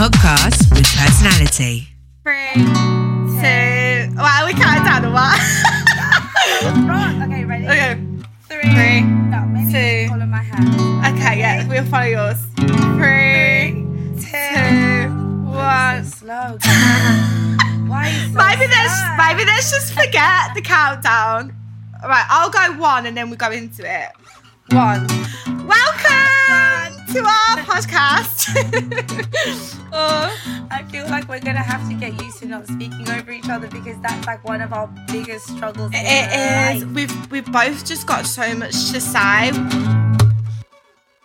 podcast with personality. Three, two. Wow, we counted down or what? Right, okay, ready? okay. Three. Three, No, maybe two. follow my hand. Okay, yeah, we'll follow yours. Three, two, one. Slow. Why are you so Maybe let's maybe let's just forget the countdown. All right, I'll go one and then we go into it. One. Welcome to our podcast. oh, I feel like we're gonna have to get used to not speaking over each other because that's like one of our biggest struggles. it is. life. We've we've both just got so much to say.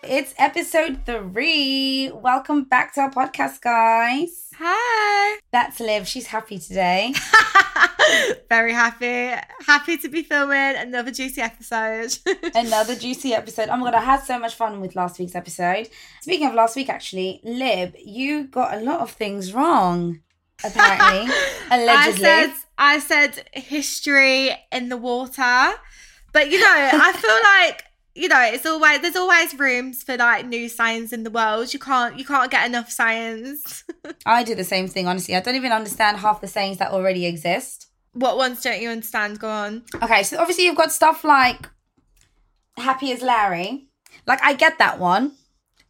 It's episode three. Welcome back to our podcast, guys. Hi. That's Lib. She's happy today. Very happy. Happy to be filming another juicy episode. Another juicy episode. Oh my god, I had so much fun with last week's episode. Speaking of last week, actually, Lib, you got a lot of things wrong. Apparently, allegedly. I said I said history in the water. But you know, I feel like you know, it's always there's always rooms for like new science in the world. You can't you can't get enough science. I do the same thing, honestly. I don't even understand half the sayings that already exist. what ones don't you understand? Go on. Okay, so obviously you've got stuff like Happy as Larry. Like, I get that one.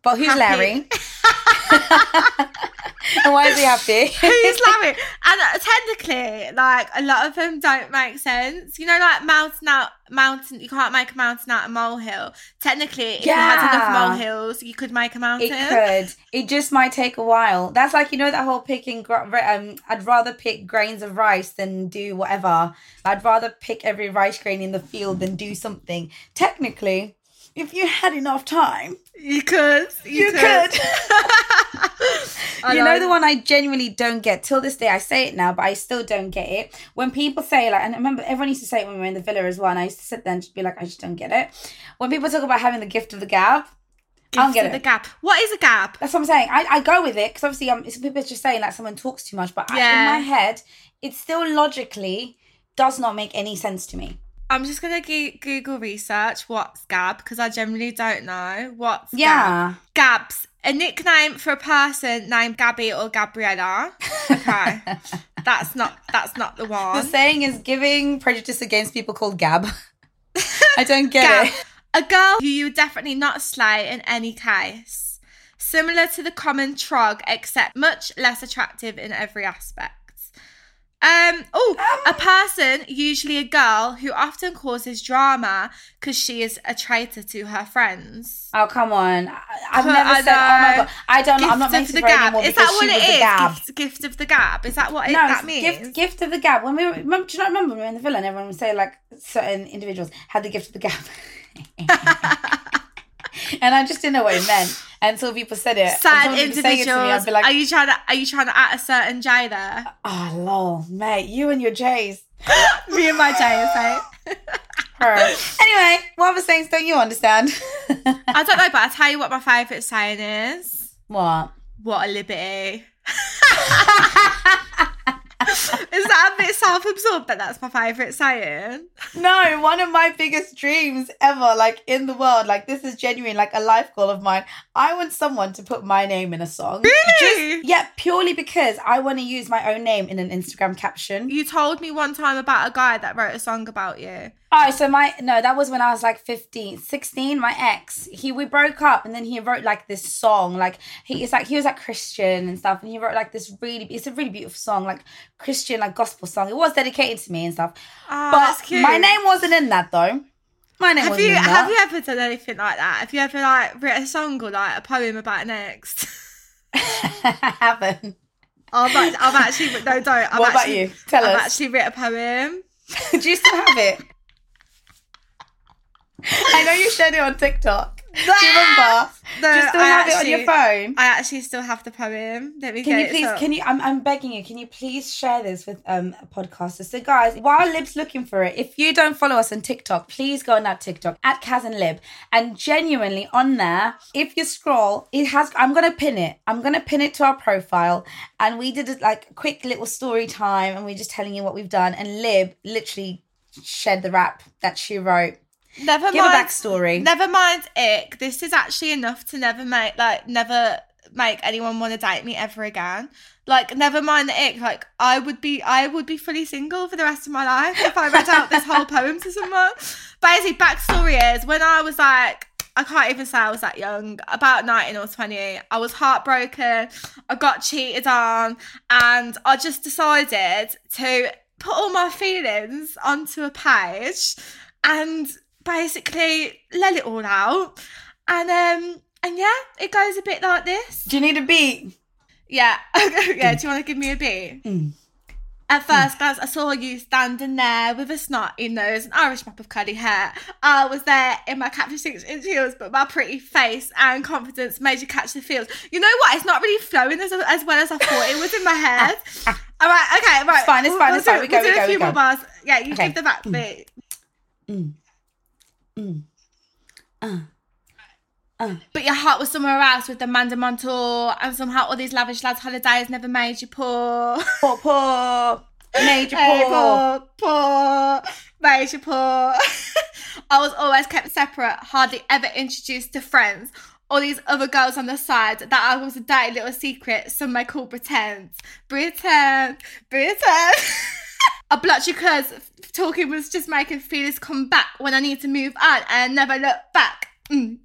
But who's Happy. Larry? and why is he happy? Who's Larry? And uh, technically, like a lot of them don't make sense. You know, like mountain out mountain. You can't make a mountain out of molehill. Technically, if you had Yeah. enough molehills, you could make a mountain. It could. It just might take a while. That's like you know that whole picking. Um, I'd rather pick grains of rice than do whatever. I'd rather pick every rice grain in the field than do something. Technically, if you had enough time, You could. You, You could. could. You know the one I genuinely don't get till this day. I say it now, but I still don't get it. When people say like, and I remember everyone used to say it when we were in the villa as well. And I used to sit there and just be like, I just don't get it. When people talk about having the gift of the gab, I don't get it. the gap. What is a gap? That's what I'm saying. I, I go with it because obviously um, it's people are just saying like someone talks too much, but I, in my head, it still logically does not make any sense to me. I'm just gonna go- Google research what's Gab because I generally don't know what's Yeah. Gab. Gabs, a nickname for a person named Gabby or Gabriella. Okay, that's not that's not the one. The saying is giving prejudice against people called gab. I don't get Gab, it. a girl who you would definitely not slay in any case. Similar to the common trog, except much less attractive in every aspect. Um, oh, a person, usually a girl, who often causes drama because she is a traitor to her friends. Oh come on! I, I've never said. Oh my god! I don't know. I'm not meant to the gab. anymore Is that what it is? it gab. Gift, gift of the gab. Is that what it, no, that means? gift, gift of the gab. When we were, do you not remember when we were in the villa and everyone would say like certain individuals had the gift of the gab, and I just didn't know what it meant until people said it. People saying it me, individuals. I'd be like, are you trying to? Are you trying to add a certain J there? "Oh lol, mate, you and your J's." Me and my J, say. Anyway, what other sayings don't you understand? I don't know, but I'll tell you what my favourite saying is. what? What a liberty. is that a bit self-absorbed? But that's my favourite saying. No, one of my biggest dreams ever, like in the world, like this is genuine, like a life goal of mine. I want someone to put my name in a song. Really? Just, yeah, purely because I want to use my own name in an Instagram caption. You told me one time about a guy that wrote a song about you. Oh, so my no, that was when I was like 15, 16. My ex, he we broke up, and then he wrote like this song. Like he is like he was like Christian and stuff, and he wrote like this really. It's a really beautiful song, like Christian like gospel song. It was dedicated to me and stuff. Oh, but my name wasn't in that though. My name Have wasn't you in have you ever done anything like that? Have you ever like written a song or like a poem about an ex? I haven't. I've, I've actually no don't. I've What about you? Tell us I've actually written a poem. Do you still have it? I know you shared it on TikTok. Do you remember? No, Do you still I have it on your actually- phone? I actually still have the poem. Let me Can get you please? up. Can you? I'm, I'm begging you. Can you please share this with um podcasters? So guys, while Lib's looking for it, if you don't follow us on TikTok, please go on that TikTok at Kaz and Lib, and genuinely on there, if you scroll, it has. I'm gonna pin it. I'm gonna pin it to our profile, and we did it like a quick little story time, and we're just telling you what we've done. And Lib literally shared the rap that she wrote. Never Give a mind. backstory. Never mind ick. This is actually enough to never make like never make anyone want to date me ever again. Like never mind the ick. Like I would be I would be fully single for the rest of my life if I read out this whole poem to someone. Basically, backstory is when I was like I can't even say I was that young, about 19 or 20. I was heartbroken. I got cheated on, and I just decided to put all my feelings onto a page and basically let it all out. And um and yeah, it goes a bit like this. Do you need a beat? Yeah. yeah, do you want to give me a beat? Mm. At first glance, I saw you standing there with a snotty nose, an Irish mop of curly hair. I was there in my capture six inch heels, but my pretty face and confidence made you catch the feels. You know what? It's not really flowing as, as well as I thought it was in my head. All right, okay, right. It's fine, it's We'll- fine, we'll it's fine. do- We go, we'll we do go, a few we more bars. Yeah, you Okay. give the back beat. Mm. Uh. Uh. But your heart was somewhere else with the Mandaman tour, and somehow all these lavish lads' holidays never made you poor. Poor, poor, major Hey, poor. poor, poor, major poor. I was always kept separate, hardly ever introduced to friends. All these other girls on the side that I was a dirty little secret, some may call pretend. Pretend, pretend. I blocked you because talking was just making feelings come back when I need to move on and never look back. Mm.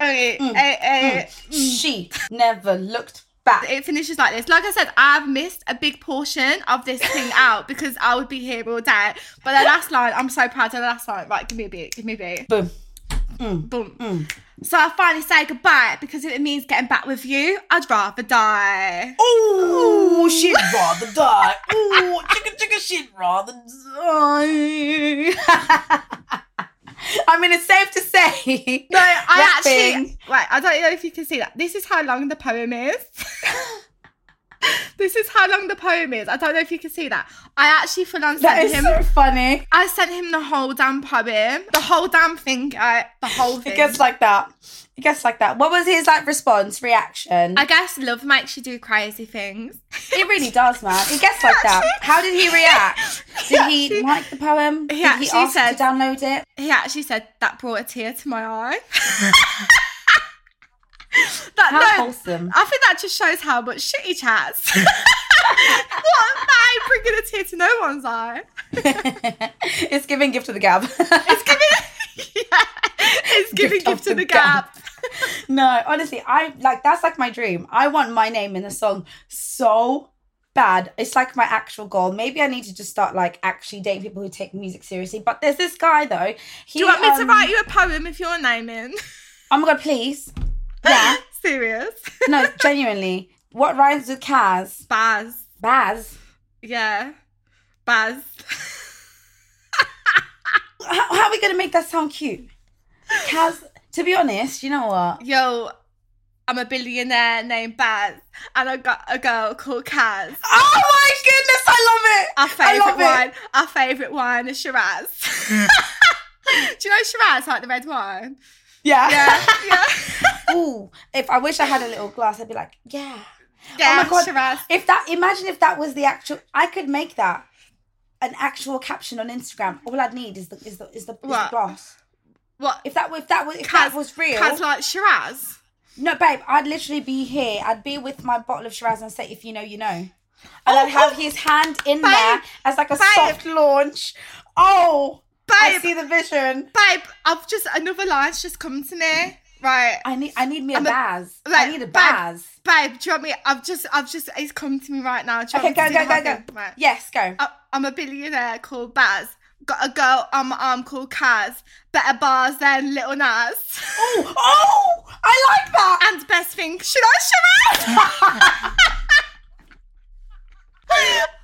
Okay, eh, eh. Mm. eh, eh. Mm. Mm. She never looked back. It finishes like this. Like I said, I've missed a big portion of this thing out because I would be here all day. But the last line, I'm so proud of the last line. Right, give me a beat, give me a beat. Boom. Boom. So I finally say goodbye because if it means getting back with you, I'd rather die. Ooh, she'd rather die. Ooh, chicka chicka, she'd rather die. I mean, it's safe to say. No, I actually wait. I don't know if you can see that. This is how long the poem is. this is how long the poem is. I don't know if you can see that. I actually full on That sent is him. so funny. I sent him the whole damn poem, the whole damn thing, uh, the whole thing. It gets like that. It gets like that. What was his like response, reaction? I guess love makes you do crazy things. it really does, man. It gets like that. How did he react? Did he actually- like the poem? he Did he actually ask said- to download it? He actually said that brought a tear to my eye. that, How no, wholesome. I think that just shows how much shit he chats. what? That ain't bringing a tear to no one's eye. it's giving gift to the gab. It's giving, yeah, it's giving Gift gift, to the the gap. no, honestly, I like that's like my dream. I want my name in the song so bad. It's like my actual goal. Maybe I need to just start like actually dating people who take music seriously. But there's this guy though. He, Do you want me to um, write you a poem if you're naming? Oh my god, please. Yeah. Serious? No, genuinely. What rhymes with Kaz? Baz. Baz. Yeah. Baz. How, how are we gonna make that sound cute? Kaz. To be honest, you know what? Yo, I'm a billionaire named Baz, and I got a girl called Kaz. Oh my goodness, I love it. Our favourite wine, it. our favourite wine is Shiraz. Do you know Shiraz, like the red wine? Yeah. Yeah, yeah. Ooh, if I wish I had a little glass, I'd be like, yeah. Oh yeah, oh my god! Shiraz. If that, imagine if that was the actual. I could make that an actual caption on Instagram. All I'd need is the is the is the, is the What? glass. What? If that if that was if that was real, Kaz like Shiraz. no, babe, I'd literally be here. I'd be with my bottle of Shiraz and say, "If you know, you know," and oh, I'd have his hand in there as like a babe. soft launch. Oh, I see the vision. Babe, I've just another line's just come to me. Right. I need I need me a a- Baz. I need a Baz. Babe, do you want me? I've just, I've just, it's come to me right now. Do you Okay, want me go, to go, go, go. Right. Yes, go. I- I'm a billionaire called Baz. Got a girl on my arm called Kaz. Better bars than Little Nas. Oh, oh, I like that. and best thing, should I, should I?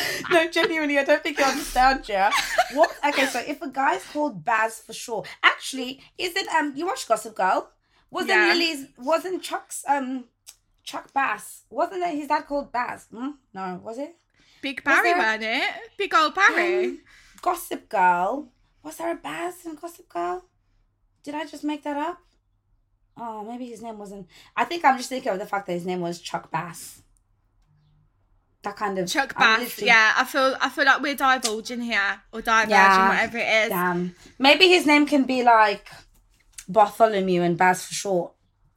no, genuinely, I don't think you understand, yeah. What? Okay, so if a guy's called Baz for sure, actually, isn't um you watch Gossip Girl? Wasn't Yeah. Lily's? Wasn't Chuck's um Chuck Bass? Wasn't that his dad called Baz? Hmm? No, was it? Big Barry, there- weren't it? Big old Barry. Um, Gossip Girl. Was there a Baz in Gossip Girl? Did I just make that up? Oh, maybe his name wasn't. I think I'm just thinking of the fact that his name was Chuck Bass. That kind of Chuck Bass. Yeah, I feel, I feel like we're divulging here or diverging, Yeah. whatever it is. Damn. Maybe his name can be like Bartholomew and Baz for short.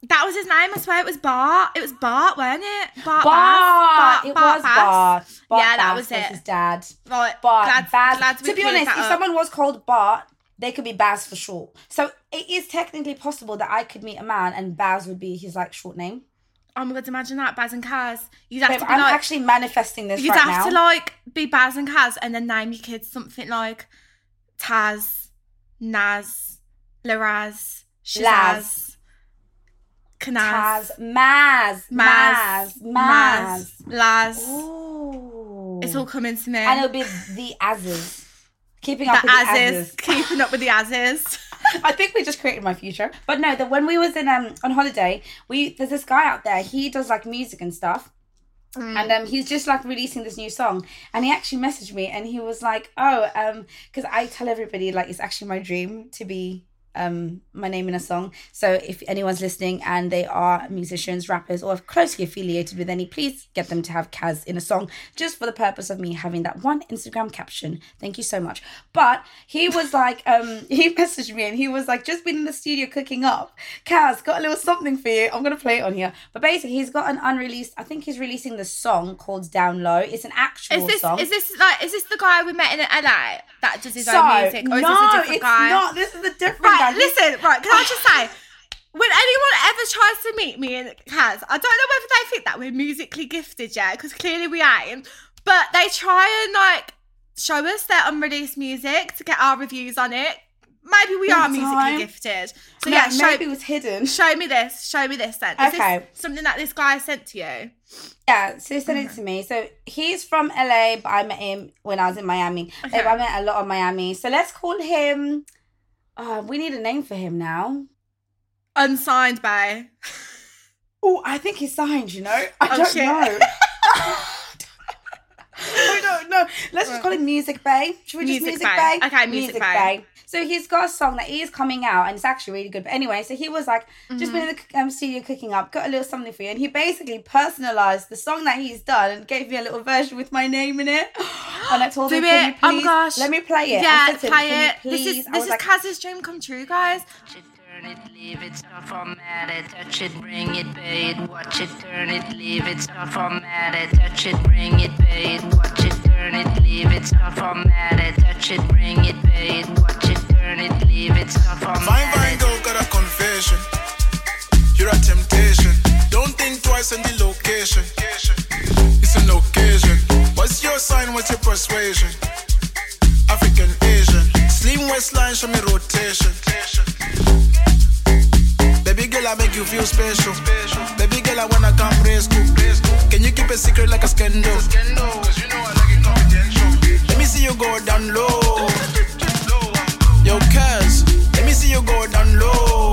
That was his name. I swear it was Bart. It was Bart, wasn't it? Bart. Bart. Bass. It was. Bart. Bart Yeah, that Bass was it. his dad. Right. Bart. glad, Baz. glad we to be honest, if up. someone was called Bart, they could be Baz for short. So it is technically possible that I could meet a man and Baz would be his like short name. Oh my god, imagine that, Baz and Kaz. You'd have to be I'm like, actually manifesting this you'd right have now. to like be Baz and Kaz and then name your kids something like Taz, Naz, Laraz, Shazaz, Laz. Kanaz, Taz, Maz, Maz, Maz, Maz. Laz. Ooh. It's all coming to me. And it'll be the Azes. Keeping the up with the Azes. keeping up with the Azes. I think we just created my future. But no, that when we was in um on holiday, we there's this guy out there. He does like music and stuff. And um, he's just like releasing this new song, and he actually messaged me, and he was like, "Oh, um, because I tell everybody like it's actually my dream to be um my name in a song. So if anyone's listening and they are musicians, rappers, or closely affiliated with any, please get them to have Kaz in a song, just for the purpose of me having that one Instagram caption. Thank you so much. But he was like, um, he messaged me, and he was like, just been in the studio cooking up. Kaz, got a little something for you. I'm gonna play it on here. But basically, he's got an unreleased. I think he's releasing the song called Down Low. It's an actual Is this song. is this like is this the guy we met in LA that does his so, own music, or is no, this a different guy? not. This is a different Right, guy. listen, right, can I just say, when anyone ever tries to meet me and has, I don't know whether they think that we're musically gifted, yeah, because clearly we ain't, but they try and like show us their unreleased music to get our reviews on it. Maybe we are musically time. gifted. So No, yeah, show, maybe it was hidden. show me this, show me this then. Is Okay. this something that this guy sent to you? Yeah, so he sent it to me. So he's from LA, but I met him when I was in Miami. Okay. Like, I met a lot of Miami. So let's call him. Uh, we need a name for him now. Unsigned by. Oh, I think he's signed. You know, I Oh, don't shit. know. I don't know. Let's just call him Music Bay. Should we just Music Music Bay. Bay? Okay, Music Bay. So he's got a song that is coming out, and it's actually really good. But anyway, so he was like, just been in the um, studio cooking up, got a little something for you, and he basically personalized the song that he's done and gave me a little version with my name in it. And I told Do him, it. can you Oh please, my gosh. let me play it. I Yeah, said to him, play "Can you it. This please?" is I this was is like, Kaz's dream come true, guys. Watch it, turn it, leave it, stop format it, touch it, bring it, pay it, watch it, turn it, leave it, stop format it, touch it, bring it, pay it, watch it, turn it, leave it, stop format it, touch it, bring it, pay it, watch it, turn it, leave it, Fine, format fine it. girl, got a confession. You're a temptation. Don't think twice on the location. It's an occasion. What's your sign? What's your persuasion? African, Asian. Slim waistline, show me rotation. Baby girl, I make you feel special. Baby girl, I wanna come cook. Can you keep a secret like a scandal? Let me see you go down low. Yo, cuz, let me see you go down low.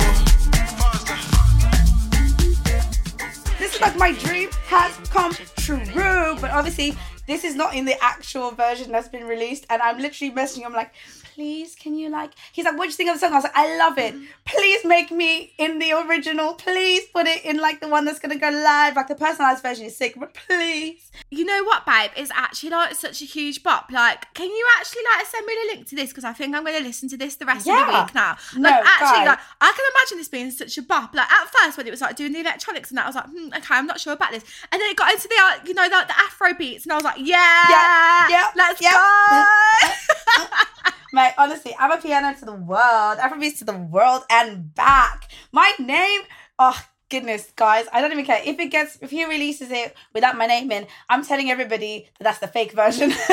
this is like my dream has come true. But obviously, this is not in the actual version that's been released. And I'm literally messaging him like, please, can you like? He's like, what do you think of the song? I was like, I love it, please make me in the original. Please put it in like the one that's gonna go live. Like the personalized version is sick, but please. You know what, babe? It's actually like such a huge bop. Like, can you actually like send me the link to this? Because I think I'm going to listen to this the rest of the week now. No, Like, actually, guys. like, I can imagine this being such a bop. Like at first, when it was like doing the electronics and that, I was like, hmm, okay, I'm not sure about this. And then it got into the, uh, you know, the, the Afro beats, and I was like, yeah, Yeah, yeah, let's yeah. go. Mate, honestly, amapiano to the world, Afrobeats to the world and back. My name, oh goodness, guys, I don't even care if it gets if he releases it without my name in. I'm telling everybody that that's the fake version.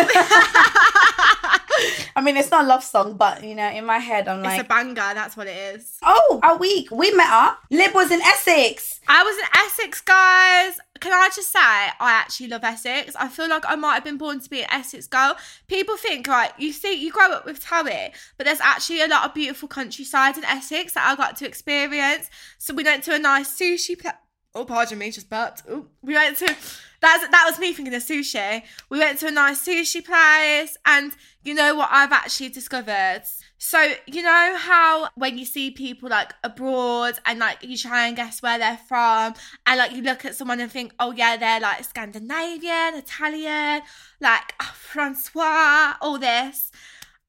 I mean, it's not a love song, but you know, in my head, I'm it's like, a banger. That's what it is. oh, a week we met up. Lib was in Essex. I was in Essex, guys. Can I just say, I actually love Essex. I feel like I might have been born to be an Essex girl. People think, right, you see, you grow up with Towie, but there's actually a lot of beautiful countryside in Essex that I got to experience. So we went to a nice sushi place. Oh, pardon me, just burped. Oh, we went to that's that was me thinking of sushi. We went to a nice sushi place, and you know what I've actually discovered. So you know how when you see people like abroad and like you try and guess where they're from, and like you look at someone and think, oh yeah, they're like Scandinavian, Italian, like oh, Francois, all this.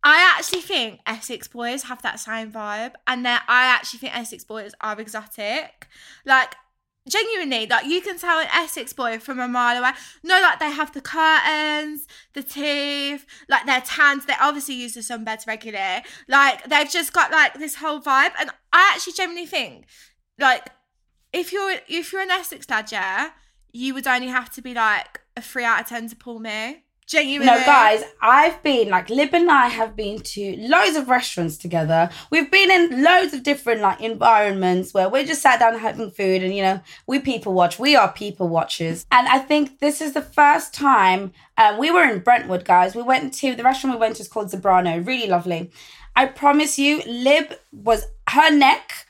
I actually think Essex boys have that same vibe, and that I actually think Essex boys are exotic. Like genuinely, like you can tell an Essex boy from a mile away. No, like they have the curtains, the teeth, like they're tanned. They obviously use the sunbeds regularly. Like they've just got like this whole vibe, and I actually genuinely think, like, if you're if you're an Essex lad, yeah, you would only have to be like a three out of ten to pull me. Genuinely, No, guys, I've been like Lib and I have been to loads of restaurants together. We've been in loads of different like environments where we're just sat down having food and you know, we people watch. We are people watchers. And I think this is the first time um, we were in Brentwood, guys. We went to the restaurant we went to is called Zebrano. Really lovely. I promise you, Lib was her neck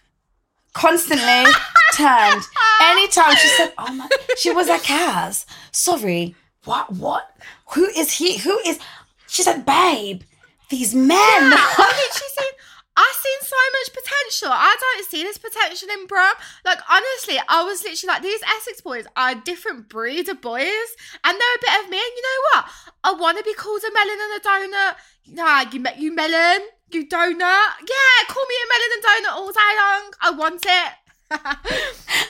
constantly turned. Anytime she said, "Oh my," she was like, "Kaz, sorry, what? What? Who is he? Who is?" She said, "Babe, these men." I literally seen. I seen so much potential. I don't see this potential in Brum. Like honestly, I was literally like, these Essex boys are a different breed of boys, and they're a bit of me. And you know what? I want to be called a melon and a donut. Nah, you met you melon, you donut. Yeah, call me a melon and donut all day long. I want it.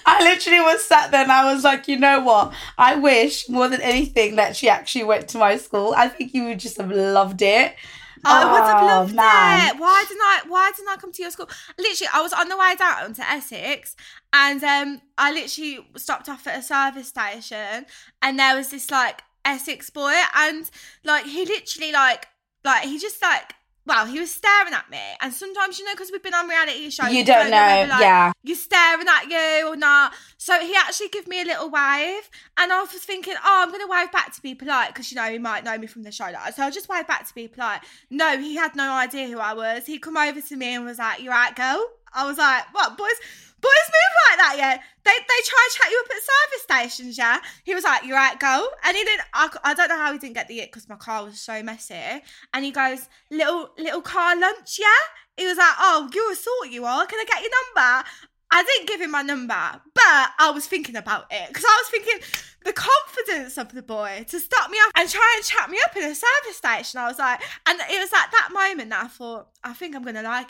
I literally was sat there and I was like, you know what? I wish more than anything that she actually went to my school. I think you would just have loved it. I would have Oh, loved man. it. Why didn't I? Why didn't I come to your school? Literally, I was on the way down to Essex, and um, I literally stopped off at a service station, and there was this like Essex boy, and like he literally like like he just like. Well, he was staring at me, and sometimes you know, because we've been on reality shows, You don't know, whether, like, yeah. you're staring at you or not. So he actually gave me a little wave, and I was thinking, oh, I'm gonna wave back to be polite because you know he might know me from the show. Like, so I'll just wave back to be polite. No, he had no idea who I was. He come over to me and was like, "You're right, girl?" I was like, "What, boys? Boys move like that, yeah? They they try to chat you up at service stations, yeah?" He was like, "You're right, girl?" And he didn't. I, I don't know how he didn't get the it because my car was so messy. And he goes, "Little little car lunch, yeah?" He was like, "Oh, you're a sort, you are. Can I get your number?" I didn't give him my number, but I was thinking about it because I was thinking the confidence of the boy to stop me up and try and chat me up in a service station. I was like, and it was at that moment that I thought, I think I'm gonna like.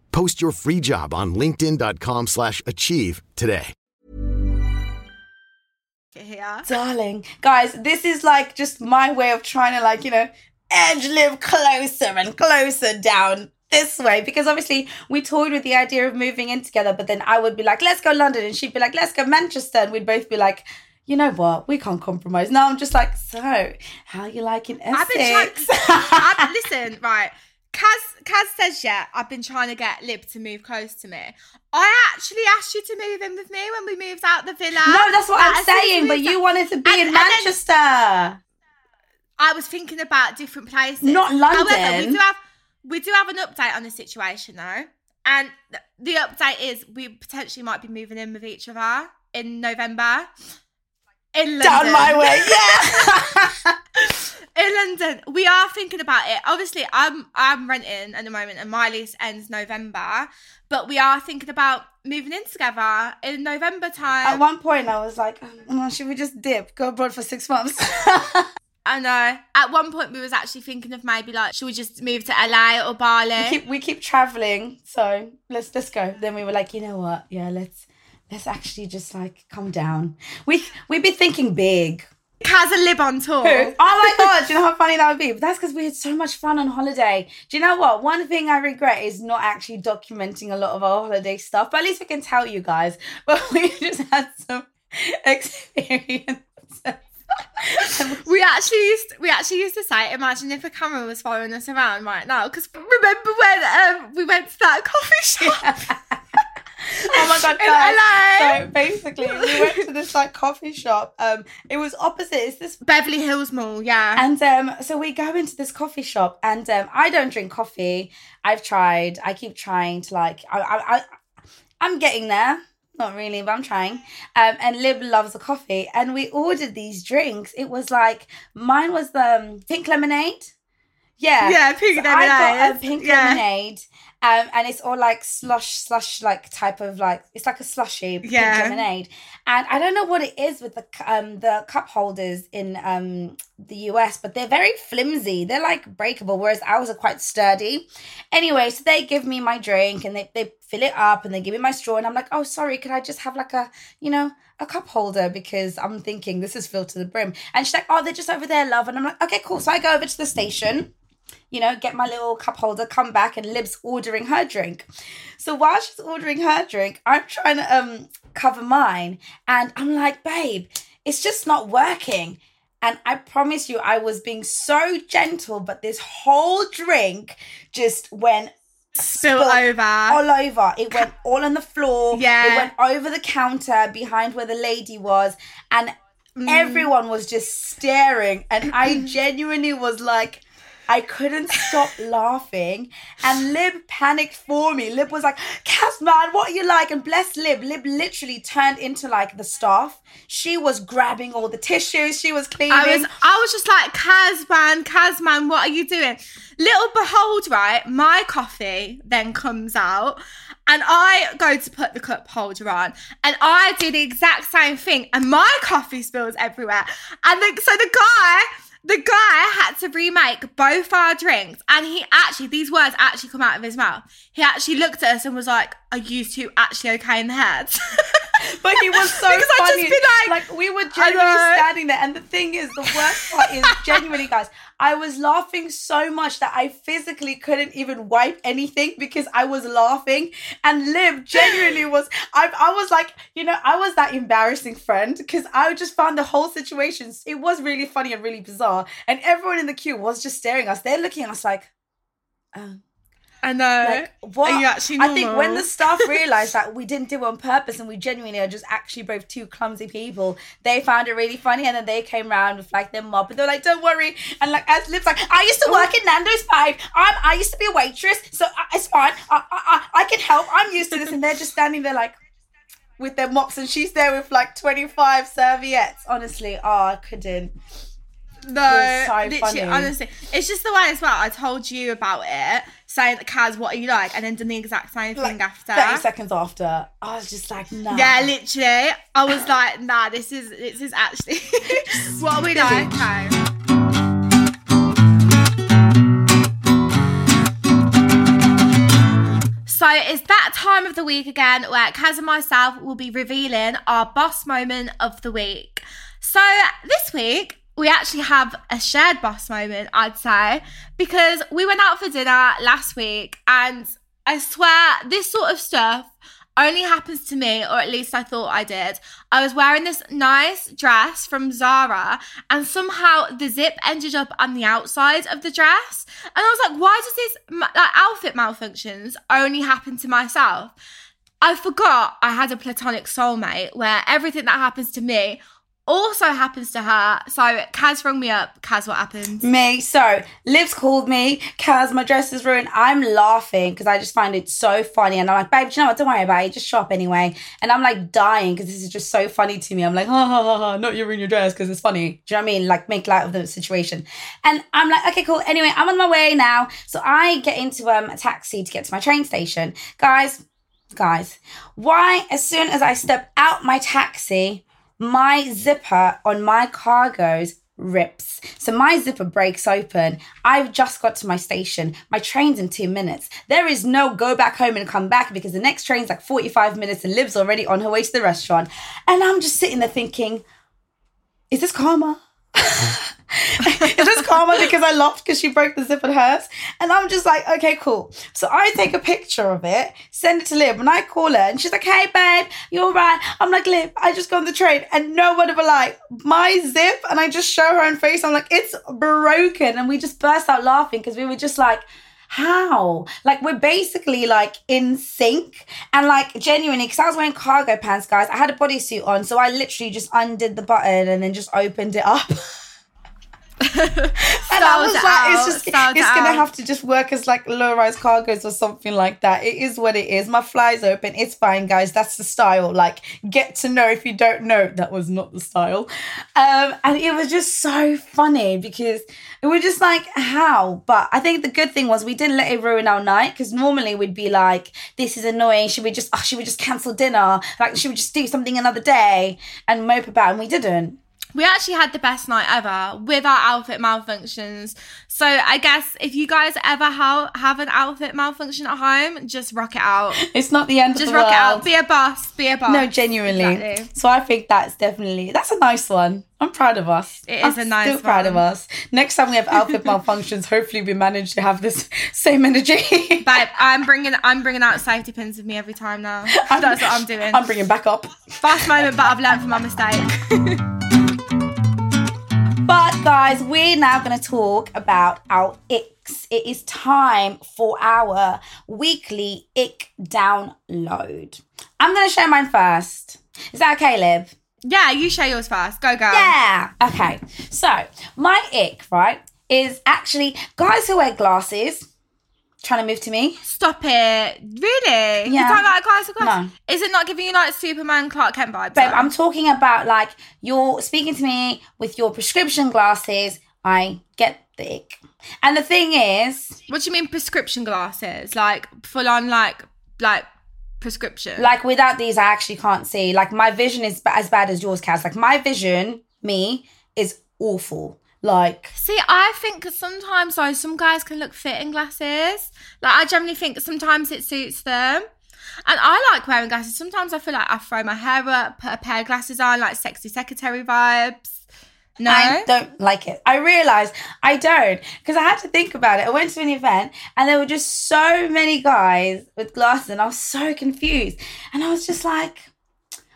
Post your free job on linkedin.com/achieve slash achieve today. Here. Darling. Guys, this is like just my way of trying to like, you know, edge live closer and closer down this way because obviously we toyed with the idea of moving in together, but then I would be like, let's go London, and she'd be like, let's go Manchester, and we'd both be like, you know what, we can't compromise. Now I'm just like, so how you liking I've been trying. Essex? I, listen, right. Kaz, Kaz says, yeah, I've been trying to get Lib to move close to me. I actually asked you to move in with me when we moved out the villa. No, that's what I'm as soon as we saying. But you wanted to be And- in and Manchester. I was thinking about different places. Not However, we do have we do have an update on the situation though. And th- the update is we potentially might be moving in with each other in November. In London. Down my way, yeah. in London. We are thinking about it. Obviously, I'm I'm renting at the moment and my lease ends November. But we are thinking about moving in together in November time. At one point, I was like, oh, should we just dip, go abroad for six months? I know. At one point, we was actually thinking of maybe like, should we just move to LA or Bali? we keep we keep traveling, so let's let's go. Then we were like, you know what? Yeah, let's let's actually just like calm down. We we'd be thinking big. Kaz and Lib on tour. Oh my god, do you know how funny that would be? But that's because we had so much fun on holiday. Do you know what? One thing I regret is not actually documenting a lot of our holiday stuff. But at least we can tell you guys. But we just had some experience. we actually used we actually used to say, imagine if a camera was following us around right now. Because remember when um, we went to that coffee shop? Oh my god, guys. So basically we went to this like coffee shop. Um it was opposite, it's this Beverly Hills Mall, yeah. And um, so we go into this coffee shop, and um, I don't drink coffee. I've tried. I keep trying to like. I, I, I I'm getting there. Not really, but I'm trying. Um, and Lib loves the coffee, and we ordered these drinks. It was like mine was the um, pink lemonade. Yeah, Yeah, pink I got a lemonade. pink Yeah. lemonade. Um, and it's all like slush, slush, like type of like it's like a slushy pink Yeah. lemonade. And I don't know what it is with the um the cup holders in um the US, but they're very flimsy. They're like breakable, whereas ours are quite sturdy. Anyway, so they give me my drink and they, they fill it up and they give me my straw and I'm like, oh sorry, could I just have like a you know a cup holder because I'm thinking this is filled to the brim. And she's like, oh, they're just over there, love. And I'm like, okay, cool. So I go over to the station you know, get my little cup holder, come back, and Lib's ordering her drink. So while she's ordering her drink, I'm trying to um cover mine, and I'm like, babe, it's just not working. And I promise you, I was being so gentle, but this whole drink just went Spill over. all over. It went all on the floor. Yeah. It went over the counter behind where the lady was. And Mm. everyone was just staring. And I genuinely was like, I couldn't stop laughing. And Lib panicked for me. Lib was like, Kaz, man, what are you like? And bless Lib. Lib literally turned into like the staff. She was grabbing all the tissues. She was cleaning. I was I was just like, Kaz man, Kaz man, what are you doing? Little behold, right, my coffee then comes out and I go to put the cup holder on and I do the exact same thing and my coffee spills everywhere. And the, so the guy the guy had to remake both our drinks, and he actually, these words actually come out of his mouth. He actually looked at us and was like, Are you two actually okay in the head? But he was so Because funny. just be like- we were genuinely standing there, and the thing is, the worst part is genuinely, guys. I was laughing so much that I physically couldn't even wipe anything because I was laughing. And Lib genuinely was. I, I was like, you know, I was that embarrassing friend because I just found the whole situation. It was really funny and really bizarre, and everyone in the queue was just staring at us. They're looking at us like. Oh. I know. Like what? Are you actually I think when the staff realised that we didn't do it on purpose and we genuinely are just actually both two clumsy people, they found it really funny and then they came round with like their mop and they were like, "Don't worry." And like as Lib's like, "I used to work in Nando's Five. I'm I used to be a waitress, so uh, it's fine. I, I I I can help. I'm used to this." And they're just standing there like with their mops and she's there with like 25 serviettes. Honestly, oh, I couldn't. No, so literally, funny. honestly, it's just the way as well. I told you about it, saying that Kaz, what are you like, and then done the exact same thing after. 30 seconds after, I was just like, "Nah." Yeah, literally, I was like, nah, this is this is actually what are we like. Okay. So it's that time of the week again where Kaz and myself will be revealing our boss moment of the week. So this week we actually have a shared boss moment, I'd say, because we went out for dinner last week and I swear this sort of stuff only happens to me, or at least I thought I did. I was wearing this nice dress from Zara, and somehow the zip ended up on the outside of the dress. And I was like, why does this like, outfit malfunctions only happen to myself? I forgot I had a platonic soulmate where everything that happens to me also happens to her. So Kaz rung me up. Kaz, what happened? Me. So Lib's called me. Kaz, my dress is ruined. I'm laughing because I just find it so funny. And I'm like, babe, you know what? Don't worry about it. Just shop anyway. And I'm like dying because this is just so funny to me. I'm like, ha ha ha ha, not you ruin your dress because it's funny. Do you know what I mean? Like make light of the situation. And I'm like, okay, cool. Anyway, I'm on my way now. So I get into um, a taxi to get to my train station. Guys, guys, why as soon as I step out my taxi, my zipper on my cargoes rips. So my zipper breaks open. I've just got to my station. My train's in two minutes. There is no go back home and come back because the next train's like 45 minutes and Lib's already on her way to the restaurant. And I'm just sitting there thinking, is this karma? is this karma because I laughed because she broke the zip on hers? And I'm just like, okay, cool. So I take a picture of it, send it to Lib, and I call her, and she's like, hey, babe, you all right? I'm like, Lib, I just got on the train, and no one ever like my zip, and I just show her on face. I'm like, it's broken, and we just burst out laughing because we were just like. How? Like we're basically like in sync and like genuinely because I was wearing cargo pants, guys. I had a bodysuit on, so I literally just undid the button and then just opened it up. and I was like, out, it's just it's gonna out. have to just work as like low rise cargos or something like that. It is what it is. My fly's open. It's fine, guys. That's the style. Like, get to know if you don't know. That was not the style. Um, and it was just so funny because we were just like, how? But I think the good thing was we didn't let it ruin our night because normally we'd be like, this is annoying. Should we just, oh, should we just cancel dinner? Like, should we just do something another day and mope about? it? And we didn't. We actually had the best night ever with our outfit malfunctions. So I guess if you guys ever ha- have an outfit malfunction at home, just rock it out. It's not the end Just of the day. Just rock world. it out. Be a boss. Be a boss. No, genuinely. Exactly. So I think that's definitely that's a nice one. I'm proud of us. It is I'm a nice one. still proud of us. Next time we have outfit malfunctions, hopefully we manage to have this same energy. Babe, I'm bringing I'm bringing out safety pins with me every time now. That's what I'm doing. I'm bringing back up. Fast moment, but I've learned from my mistake. But guys, we're now going to talk about our icks. It is time for our weekly ick download. I'm going to share mine first. Is that okay, Lib? yeah, you share yours first. Go, girl. Yeah. Okay. So my ick, right, is actually guys who wear glasses trying to move to me. Stop it. Really? Yeah. talking about glass of glass? No. Is it not giving you like Superman Clark Kent vibes? Babe, though? I'm talking about like you're speaking to me with your prescription glasses. I get the ick. And the thing is, What do you mean prescription glasses? Like full on like like prescription? like without these, I actually can't see. Like my vision is as bad as yours, Kaz. Like my vision, me, is awful. Like See, I think sometimes though some guys can look fit in glasses. Like I generally think sometimes it suits them. And I like wearing glasses. Sometimes I feel like I throw my hair up, put a pair of glasses on, like sexy secretary vibes. No. I don't like it. I realized I don't because I had to think about it. I went to an event and there were just so many guys with glasses, and I was so confused. And I was just like,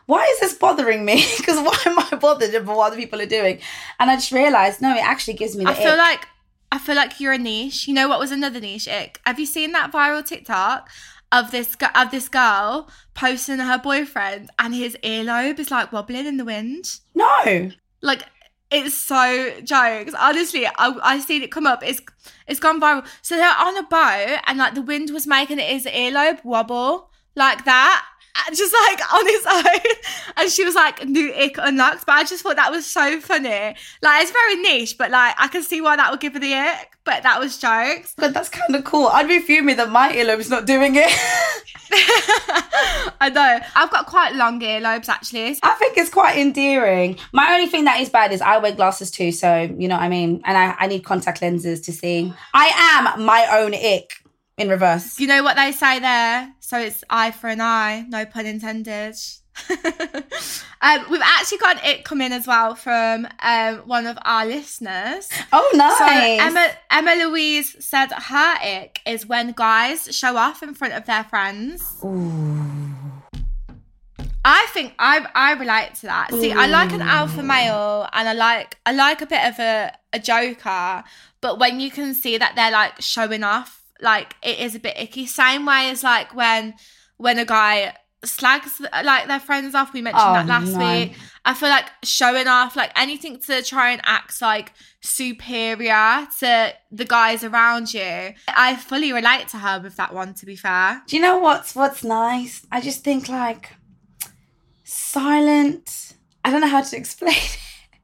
why is this bothering me? Because why am I bothered about what other people are doing? And I just realized, no, it actually gives me the I feel ick. like I feel like you're a niche. You know what was another niche ick? Have you seen that viral TikTok of this of this girl posting her boyfriend and his earlobe is like wobbling in the wind? no. Like it's so jokes. Honestly, I I seen it come up. It's it's gone viral. So they're on a boat and like the wind was making his earlobe wobble like that. Just like on his own, and she was like, "New ick unlocked." But I just thought that was so funny. Like it's very niche, but like I can see why that would give her the ick. But that was jokes. But that's kind of cool. I'd be fuming that my earlobe's not doing it. I know. I've got quite long earlobes actually. I think it's quite endearing. My only thing that is bad is I wear glasses too, so you know what I mean? And I, I need contact lenses to see. I am my own ick in reverse. You know what they say there? So it's eye for an eye, no pun intended. um, we've actually got an it come in as well from um, one of our listeners. Oh, nice. So Emma Emma Louise said her ick is when guys show off in front of their friends. Ooh. I think I I relate to that. See, I like an alpha male and I like I like a bit of a, a joker, but when you can see that they're like showing off, like it is a bit icky. Same way as like when when a guy slags like their friends off. We mentioned Oh, that last no. week. I feel like showing off, like anything to try and act like superior to the guys around you. I fully relate to her with that one. To be fair, Do you know what's what's nice? I just think like silent. I don't know how to explain. it.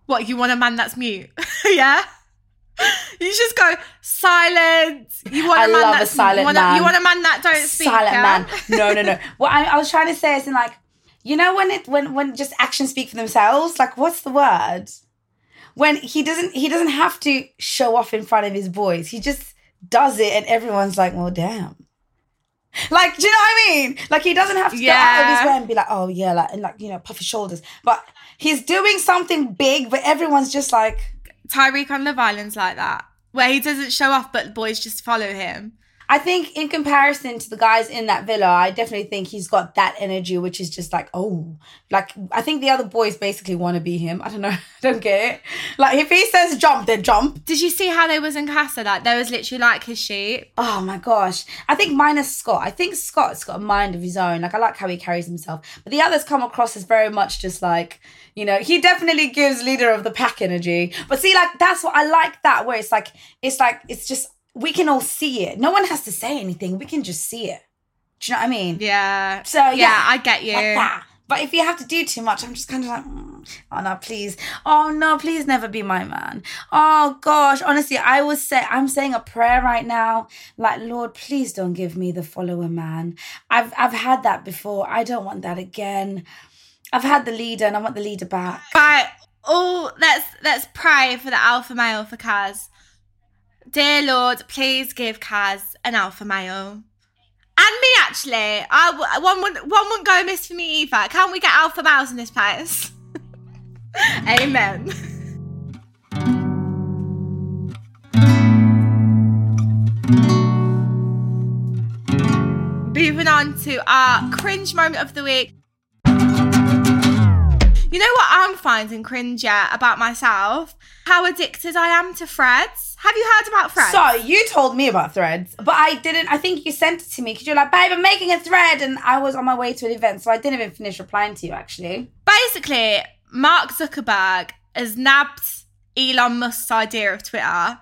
what you want a man that's mute? yeah. You just go silent. You want I a man love a that's silent you want man. A, you want a man that don't speak. silent yeah? man. No, no, no. what I, I was trying to say is in like, you know, when it when when just actions speak for themselves. Like, what's the word? When he doesn't he doesn't have to show off in front of his boys. He just does it, and everyone's like, well, damn. Like, do you know what I mean? Like, he doesn't have to go out of his way and be like, oh yeah, like and like you know, puff his shoulders. But he's doing something big, but everyone's just like, Tyrique on Love Island's like that, where he doesn't show off, but boys just follow him. I think in comparison to the guys in that villa, I definitely think he's got that energy, which is just like, oh, like I think the other boys basically want to be him. I don't know, I don't get it. Like if he says jump, then jump. Did you see how they was in Casa? Like there was literally like his sheep. Oh my gosh, I think minus Scott. I think Scott's got a mind of his own. Like I like how he carries himself, but the others come across as very much just like. You know, he definitely gives leader of the pack energy. But see, like that's what I like that where it's like it's like it's just we can all see it. No one has to say anything. We can just see it. Do you know what I mean? Yeah. So yeah, yeah, I get you. like. But if you have to do too much, I'm just kind of like, mm, oh no, please, oh no, please never be my man. Oh gosh, honestly, I was say I'm saying a prayer right now, like Lord, please don't give me the follower man. I've I've had that before. I don't want that again. I've had the leader, and I want the leader back. Right. Oh, let's let's pray for the alpha male for Kaz. Dear Lord, please give Kaz an alpha male. And me actually. I one wouldn't one wouldn't go amiss for me either. Can't we get alpha males in this place? Amen. Moving on to our cringe moment of the week. You know what I'm finding cringe about myself? How addicted I am to threads. Have you heard about threads? So you told me about threads, but I didn't. I think you sent it to me because you're like, babe, I'm making a thread, and I was on my way to an event, so I didn't even finish replying to you. Actually, Basically, Mark Zuckerberg has nabbed Elon Musk's idea of Twitter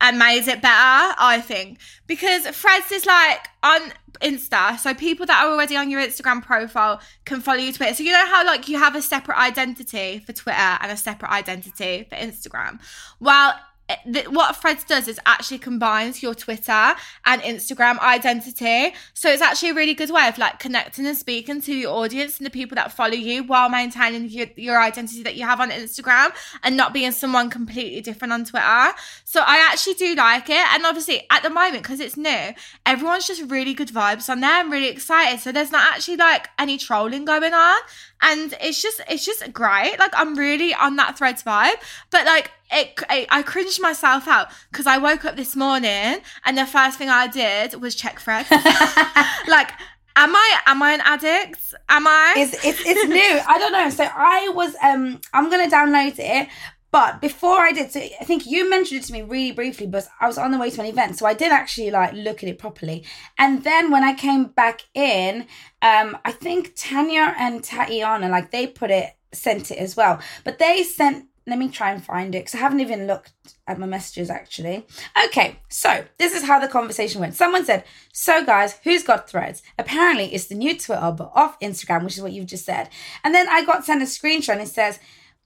and made it better, I think. Because Threads is like on Insta, so people that are already on your Instagram profile can follow you Twitter. So you know how like you have a separate identity for Twitter and a separate identity for Instagram? Well, Eh, th- what Threads does is actually combines your Twitter and Instagram identity. So it's actually a really good way of like connecting and speaking to your audience and the people that follow you while maintaining your, your identity that you have on Instagram and not being someone completely different on Twitter. So I actually do like it. And obviously at the moment, because it's new, everyone's just really good vibes on there. I'm really excited. So there's not actually like any trolling going on. And it's just, it's just great. Like I'm really on that threads vibe. But like it, I, I cringed myself out because I woke up this morning and the first thing I did was check threads. like, am I am I an addict? Am I? it's it's it's new. I don't know. So I was um I'm gonna download it. But before I did, so I think you mentioned it to me really briefly, but I was on the way to an event, so I did actually like look at it properly. And then when I came back in, um, I think Tanya and Tatiana, like they put it, sent it as well. But they sent. Let me try and find it because I haven't even looked at my messages actually. Okay, so this is how the conversation went. Someone said, "So guys, who's got Threads? Apparently, it's the new Twitter, but off Instagram, which is what you've just said." And then I got sent a screenshot and it says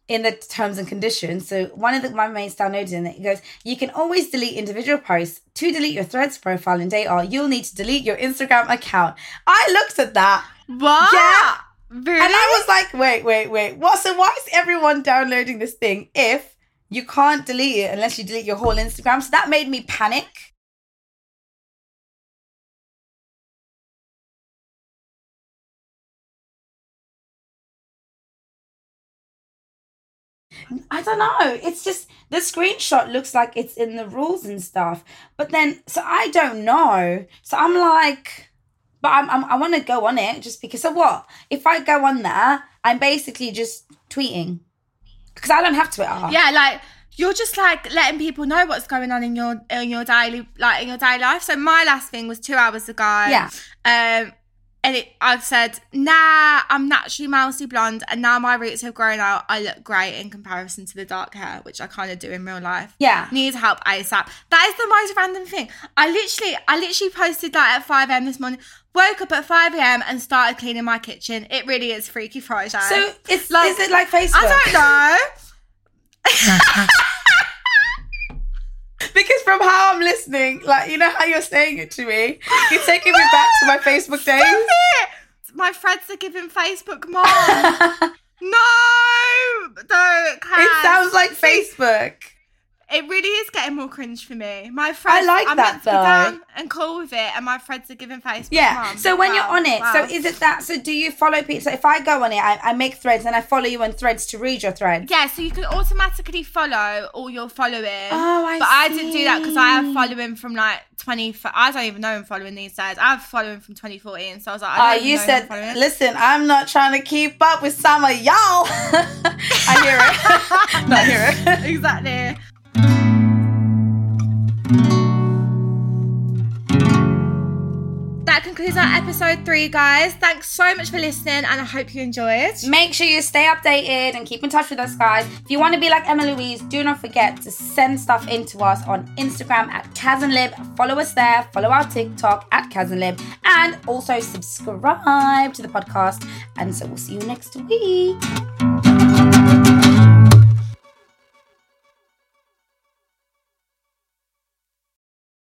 in the terms and conditions. So one of the my mates downloaded and it goes, you can always delete individual posts. To delete your threads profile in data, you'll need to delete your Instagram account. I looked at that. what? Yeah. Really? And I was like, wait, wait, wait. What so why is everyone downloading this thing if you can't delete it unless you delete your whole Instagram? So that made me panic. I don't know. It's just the screenshot looks like it's in the rules and stuff. But then, so I don't know. So I'm like, but I'm, I'm I want to go on it just because of what? If I go on there, I'm basically just tweeting because I don't have Twitter. Yeah, like you're just like letting people know what's going on in your in your daily like in your daily life. So my last thing was two hours ago. Yeah. Um and it, I said, nah, I'm naturally mousy blonde, and now my roots have grown out. I look great in comparison to the dark hair, which I kind of do in real life. Yeah. Need help ASAP. That is the most random thing. I literally, I literally posted that at 5 a.m. this morning. Woke up at 5 a.m. and started cleaning my kitchen. It really is Freaky Friday. So it's like, is it like Facebook? I don't know. Because from how I'm listening, like you know how you're saying it to me, you're taking me back to my Facebook days. My friends are giving Facebook more. no, don't. It sounds like See, Facebook. It really is getting more cringe for me. My friends, like I'm that, meant to be though. and cool with it, and my friends are giving Facebook. Yeah. mum. So when Wow, you're on it, wow. so is it that? So do you follow people? So if I go on it, I, I make threads and I follow you on threads to read your threads. Yeah, so you can automatically follow all your following. Oh, I But I didn't do that because I have see. following from like 20. I don't even know I'm following these days. I have following from 2014. So I was like, Oh, I don't you know who I'm said, listen, I'm not trying to keep up with some of y'all. I hear it. no, I hear it. exactly. That concludes our episode three, guys. Thanks so much for listening, and I hope you enjoyed. Make sure you stay updated and keep in touch with us, guys. If you want to be like Emma Louise, do not forget to send stuff in to us on Instagram at KazandLib. Follow us there. Follow our TikTok at KazandLib. And also subscribe to the podcast. And so we'll see you next week.